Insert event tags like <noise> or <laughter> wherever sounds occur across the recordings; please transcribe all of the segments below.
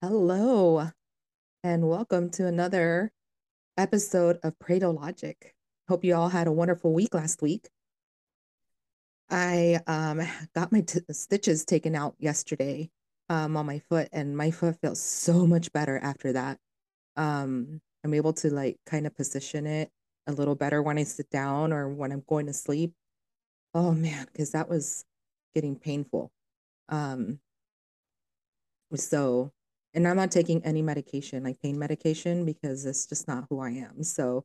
Hello, and welcome to another episode of Pratologic. Hope you all had a wonderful week last week. I um, got my t- stitches taken out yesterday um, on my foot, and my foot feels so much better after that. Um, I'm able to like kind of position it a little better when I sit down or when I'm going to sleep. Oh man, because that was getting painful. Um, so and I'm not taking any medication, like pain medication, because it's just not who I am. So,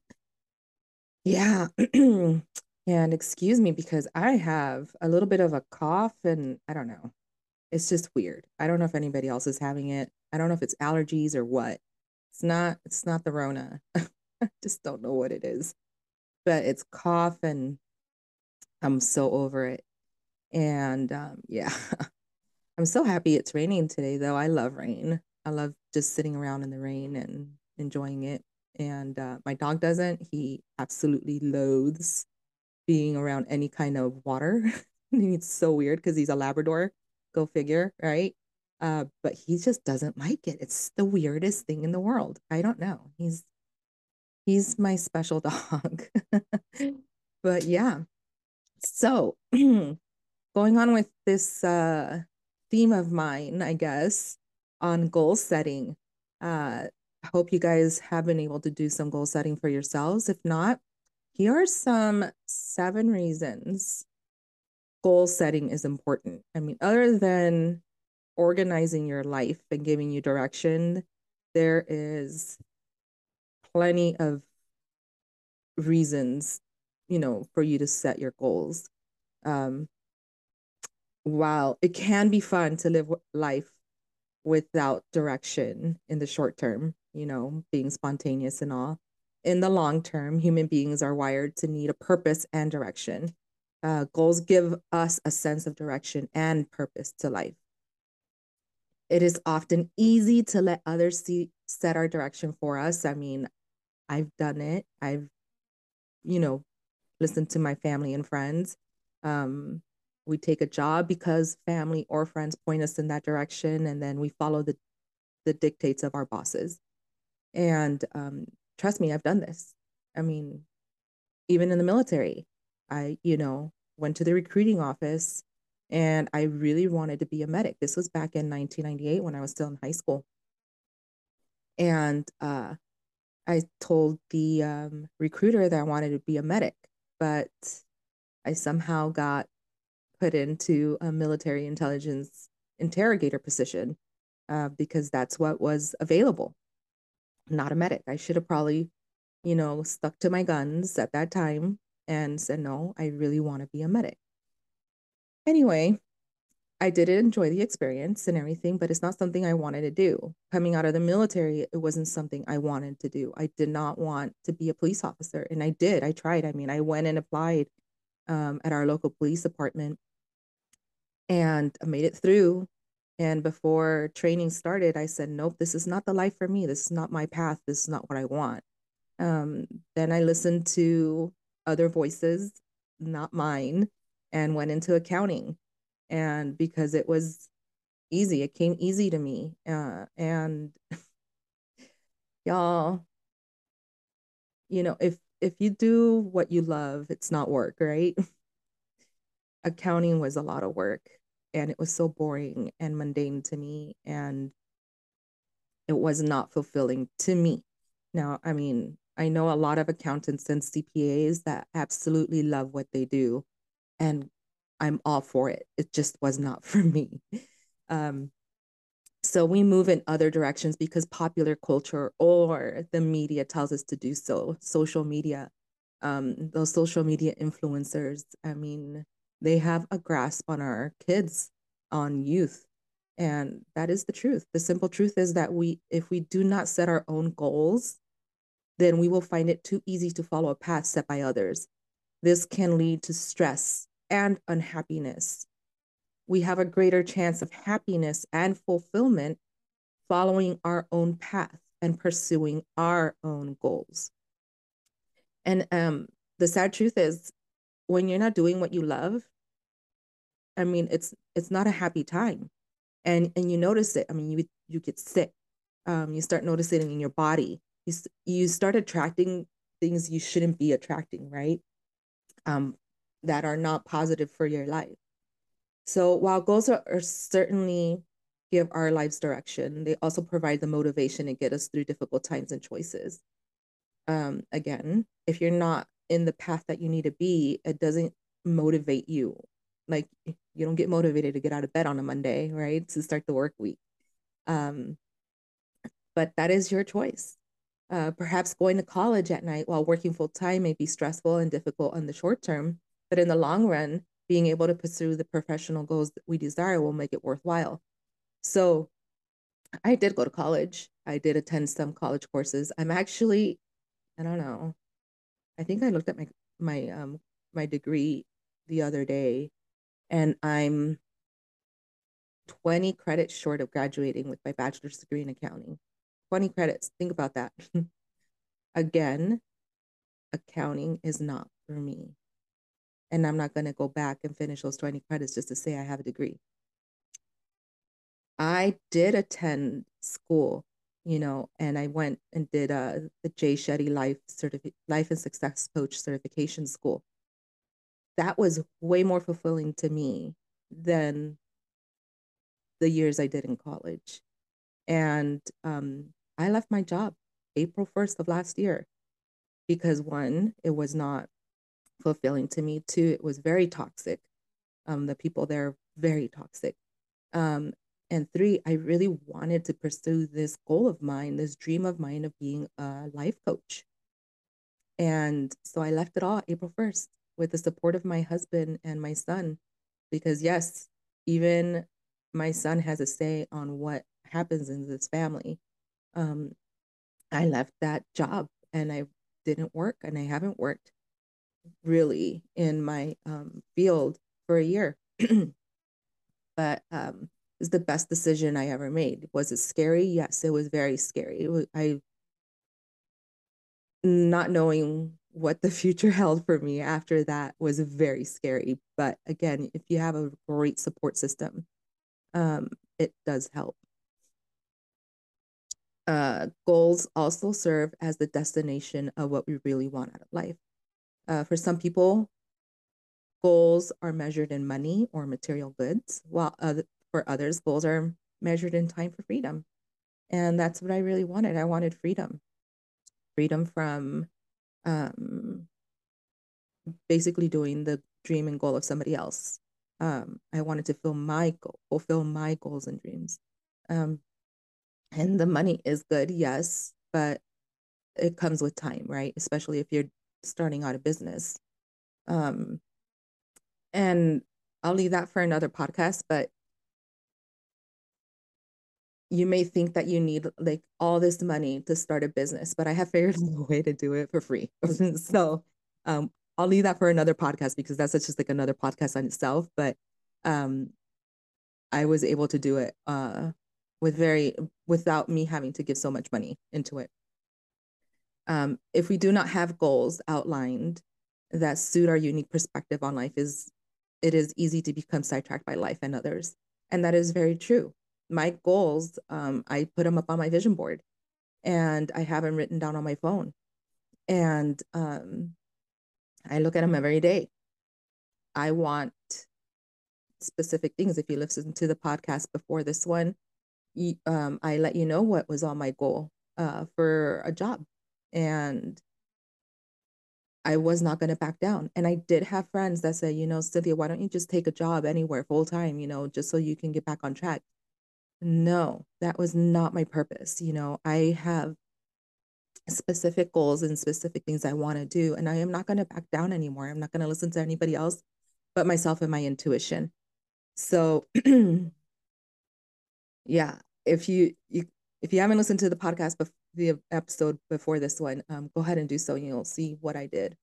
yeah. <clears throat> and excuse me, because I have a little bit of a cough and I don't know. It's just weird. I don't know if anybody else is having it. I don't know if it's allergies or what. It's not, it's not the Rona. <laughs> I just don't know what it is. But it's cough and I'm so over it. And um, yeah, <laughs> I'm so happy it's raining today, though. I love rain. I love just sitting around in the rain and enjoying it. And uh, my dog doesn't. He absolutely loathes being around any kind of water. <laughs> it's so weird because he's a Labrador. Go figure, right? Uh, but he just doesn't like it. It's the weirdest thing in the world. I don't know. He's he's my special <laughs> dog. but yeah. So <clears throat> going on with this uh, theme of mine, I guess, on goal setting. Uh, I hope you guys have been able to do some goal setting for yourselves. If not, here are some seven reasons goal setting is important. I mean, other than organizing your life and giving you direction, there is plenty of reasons, you know, for you to set your goals. Um, while it can be fun to live life without direction in the short term, you know, being spontaneous and all. In the long term, human beings are wired to need a purpose and direction. Uh, goals give us a sense of direction and purpose to life. It is often easy to let others see set our direction for us. I mean, I've done it. I've, you know, listened to my family and friends. Um, we take a job because family or friends point us in that direction and then we follow the the dictates of our bosses. And um, trust me i've done this. I mean even in the military i you know went to the recruiting office and i really wanted to be a medic. This was back in 1998 when i was still in high school. And uh, i told the um, recruiter that i wanted to be a medic but i somehow got put into a military intelligence interrogator position uh, because that's what was available. Not a medic. I should have probably, you know, stuck to my guns at that time and said, no, I really want to be a medic. Anyway, I did enjoy the experience and everything, but it's not something I wanted to do. Coming out of the military, it wasn't something I wanted to do. I did not want to be a police officer, and I did. I tried. I mean, I went and applied um, at our local police department and I made it through. And before training started, I said, nope, this is not the life for me. This is not my path. This is not what I want. Um, then I listened to other voices, not mine, and went into accounting. And because it was easy, it came easy to me. Uh, and <laughs> y'all, you know, if if you do what you love, it's not work, right? <laughs> accounting was a lot of work and it was so boring and mundane to me and it was not fulfilling to me. Now i mean i know a lot of accountants and cpas that absolutely love what they do and i'm all for it. It just was not <laughs> for me. Um, so we move in other directions because popular culture or the media tells us to do so social media um, those social media influencers i mean they have a grasp on our kids, on youth. And that is the truth. The simple truth is that we, if we do not set our own goals, then we will find it too easy to follow a path set by others. This can lead to stress and unhappiness. We have a greater chance of happiness and fulfillment following our own path and pursuing our own goals. And um, the sad truth is, when you're not doing what you love, I mean, it's it's not a happy time, and and you notice it. I mean, you you get sick, Um, you start noticing in your body. You, you start attracting things you shouldn't be attracting, right? Um, that are not positive for your life. So while goals are, are certainly give our lives direction, they also provide the motivation to get us through difficult times and choices. Um, again, if you're not in the path that you need to be, it doesn't motivate you. Like you don't get motivated to get out of bed on a Monday, right? To start the work week. Um, but that is your choice. Uh, perhaps going to college at night while working full time may be stressful and difficult in the short term, but in the long run, being able to pursue the professional goals that we desire will make it worthwhile. So I did go to college. I did attend some college courses. I'm actually, I don't know, I think I looked at my my um my degree the other day and I'm 20 credits short of graduating with my bachelor's degree in accounting. 20 credits. Think about that. <laughs> Again, accounting is not for me. And I'm not going to go back and finish those 20 credits just to say I have a degree. I did attend school, you know, and I went and did uh, the Jay Shetty Life Certifi- Life and Success Coach Certification School. That was way more fulfilling to me than the years I did in college. And um, I left my job April 1st of last year because one, it was not fulfilling to me. Two, it was very toxic. Um, the people there very toxic. Um, and three, I really wanted to pursue this goal of mine, this dream of mine of being a life coach. And so I left it all April 1st with the support of my husband and my son, because yes, even my son has a say on what happens in this family. Um, I left that job and I didn't work and I haven't worked really in my um, field for a year. <clears throat> but um, was the best decision I ever made. Was it scary? Yes, it was very scary. Was, I not knowing what the future <laughs> held for me after that was very scary. But again, if you have a great support system, um, it does help. Uh, goals also serve as the destination of what we really want out of life. Uh, for some people, goals are measured in money or material goods, while other, for others, goals are measured in time for freedom. And that's what I really wanted. I wanted freedom freedom from um, basically doing the dream and goal of somebody else. Um, I wanted to fill my goal, fulfill my goals and dreams. Um, and the money is good, yes, but it comes with time, right? Especially if you're starting out a business. Um, and I'll leave that for another podcast, but you may think that you need like all this money to start a business, but I have figured <laughs> out a way to do it for free. <laughs> so um, I'll leave that for another podcast because that's just like another podcast on itself. But um, I was able to do it uh, with very without me having to give so much money into it. Um, if we do not have goals outlined that suit our unique perspective on life, is it is easy to become sidetracked by life and others, and that is very true my goals, um, I put them up on my vision board and I have them written down on my phone. And um, I look at them every day. I want specific things. If you listen to the podcast before this one, you, um, I let you know what was on my goal uh, for a job. And I was not going to back down. And I did have friends that said, you know, Cynthia, why don't you just take a job anywhere full time, you know, just so you can get back on track? No, that was not my purpose. You know, I have specific goals and specific things I want to do, and I am not going to back down anymore. I'm not going to listen to anybody else but myself and my intuition. So, <clears throat> yeah, if you, you if you haven't listened to the podcast, bef- the episode before this one, um, go ahead and do so, and you'll see what I did.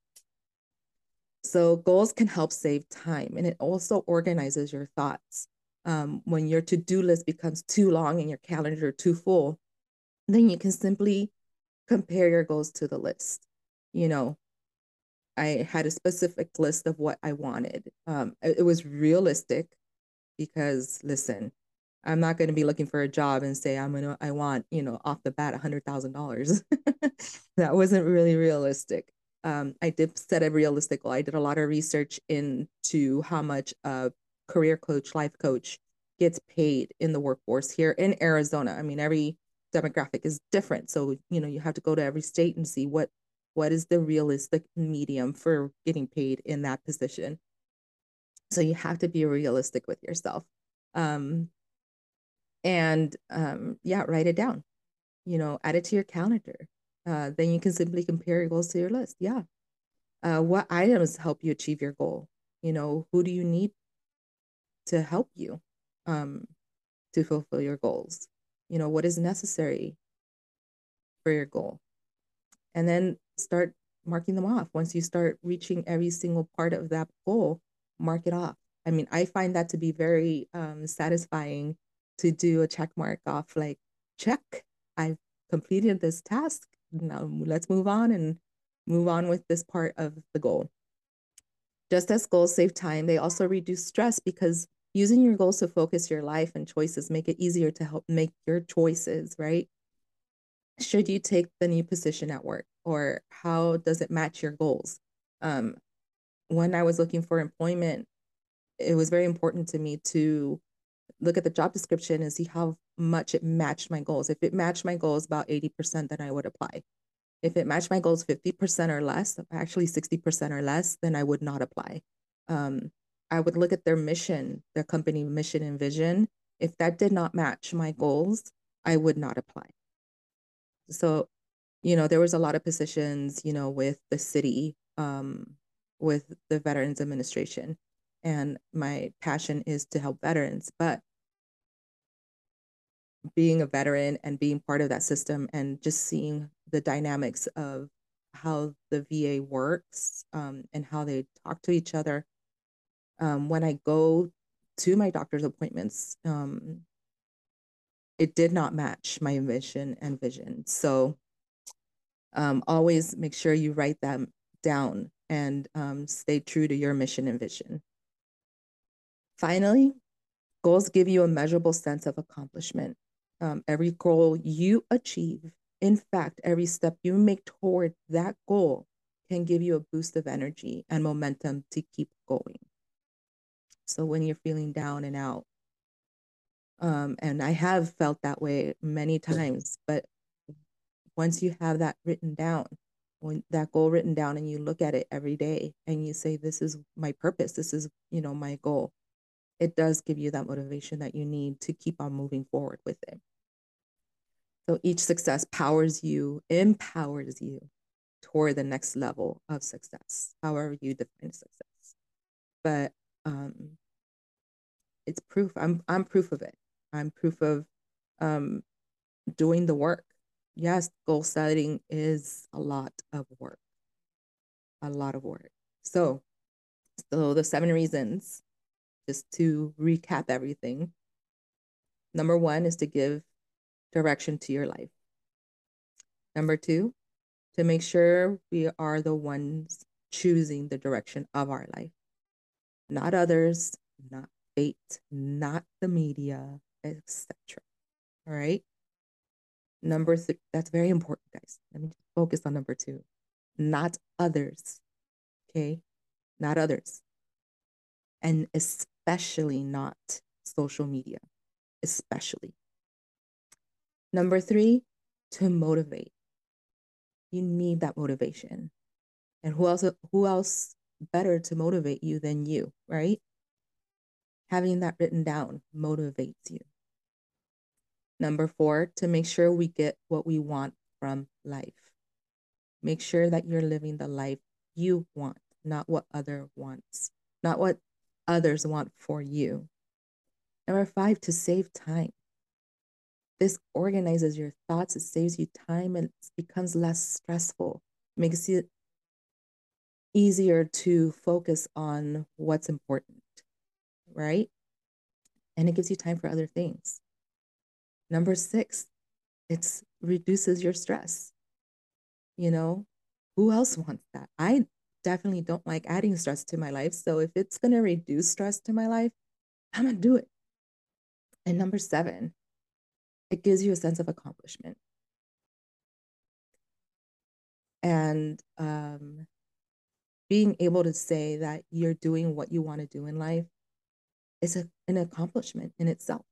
So, goals can help save time, and it also organizes your thoughts um, when your to-do list becomes too long and your calendar too full, then you can simply compare your goals to the list. You know, I had a specific list of what I wanted. Um, it, it was realistic because listen, I'm not going to be looking for a job and say I'm gonna I want you know off the bat a hundred thousand dollars. <laughs> That wasn't really realistic. Um, I did set a realistic goal. I did a lot of research into how much a career coach, life coach gets paid in the workforce here in Arizona. I mean, every demographic is different, so you know you have to go to every state and see what what is the realistic medium for getting paid in that position. So you have to be realistic with yourself. Um, and um, yeah, write it down. You know, add it to your calendar. Uh, then you can simply compare your goals to your list. Yeah. Uh, what items help you achieve your goal? You know, who do you need to help you um, to fulfill your goals? You know, what is necessary for your goal? And then start marking them off. Once you start reaching every single part of that goal, mark it off. I mean, I find that to be very um, satisfying to do a check mark off like, check, I've completed this task. Now let's move on and move on with this part of the goal. Just as goals save time, they also reduce stress because using your goals to focus your life and choices make it easier to help make your choices, right? Should you take the new position at work or how does it match your goals? Um, when I was looking for employment, it was very important to me to look at the job description and see how much it matched my goals. If it matched my goals about 80%, then I would apply. If it matched my goals 50% or less, actually 60% or less, then I would not apply. Um, I would look at their mission, their company mission and vision. If that did not match my goals, I would not apply. So, you know, there was a lot of positions, you know, with the city, um, with the Veterans Administration. And my passion is to help veterans. But being a veteran and being part of that system and just seeing the dynamics of how the VA works um, and how they talk to each other. Um, when I go to my doctor's appointments, um, it did not match my mission and vision. So um, always make sure you write them down and um, stay true to your mission and vision. Finally, goals give you a measurable sense of accomplishment um, every goal you achieve, in fact, every step you make toward that goal can give you a boost of energy and momentum to keep going. So when you're feeling down and out, um, and I have felt that way many times, but once you have that written down, when that goal written down and you look at it every day and you say, this is my purpose, this is, you know, my goal, it does give you that motivation that you need to keep on moving forward with it. So each success powers you, empowers you toward the next level of success, however you define success. But um, it's proof. I'm I'm proof of it. I'm proof of um, doing the work. Yes, goal setting is a lot of work. A lot of work. So, so the seven reasons, just to recap everything. Number one is to give direction to your life. Number two, to make sure we are the ones choosing the direction of our life, not others, not fate, not the media, etc. All right. Number three, that's very important, guys. Let me just focus on number two, not others. Okay. Not others. And especially not social media, especially. Number three, to motivate. You need that motivation. And who else who else better to motivate you than you, right? Having that written down motivates you. Number four, to make sure we get what we want from life. Make sure that you're living the life you want, not what other wants, not what others want for you. Number five, to save time. This organizes your thoughts, it saves you time, and it becomes less stressful, makes it easier to focus on what's important, right? And it gives you time for other things. Number six, it reduces your stress. You know, who else wants that? I definitely don't like adding stress to my life. So if it's going to reduce stress to my life, I'm going to do it. And number seven, it gives you a sense of accomplishment. And um, being able to say that you're doing what you want to do in life is a, an accomplishment in itself.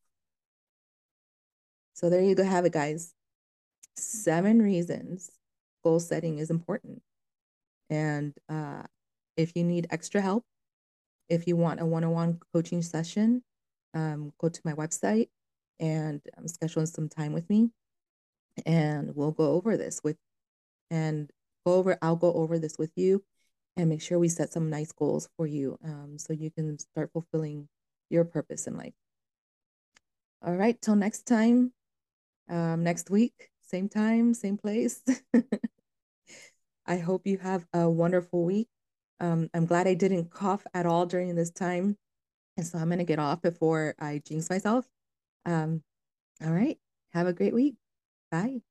So there you go, have it, guys. Seven reasons goal setting is important. And uh, if you need extra help, if you want a one on one coaching session, um, go to my website and um, schedule some time with me. And we'll go over this with, and go over, I'll go over this with you and make sure we set some nice goals for you um, so you can start fulfilling your purpose in life. All right, till next time, um, next week, same time, same place. <laughs> I hope you have a wonderful week. Um, I'm glad I didn't cough at all during this time. And so I'm going to get off before I jinx myself. Um, all right. Have a great week. Bye.